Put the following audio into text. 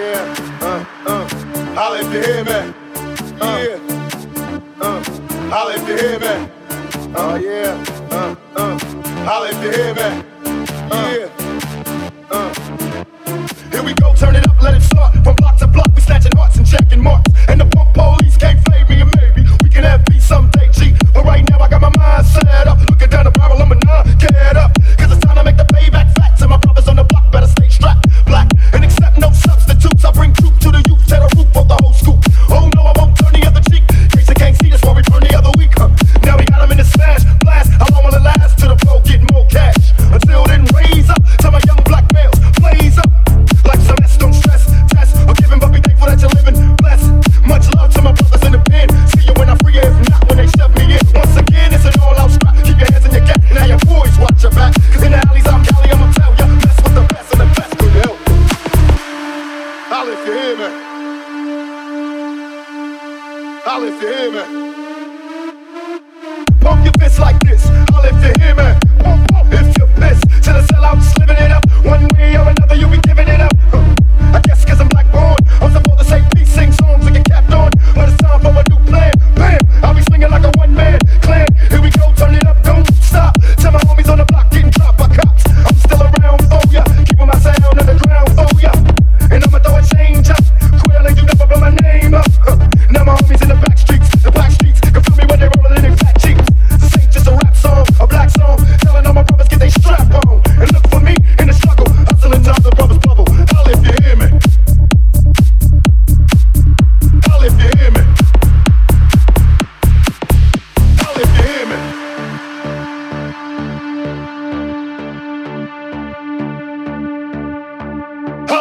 Yeah. Uh, uh. Holla if you hear me. Uh. Yeah. Uh. Holla if you hear me. Oh uh, yeah. Uh, uh. Holla if you hear me. Uh. Yeah. Uh. Here we go. Turn it up. Let it. Holla if you hear me. Holla if you hear me. Pump your fist like this.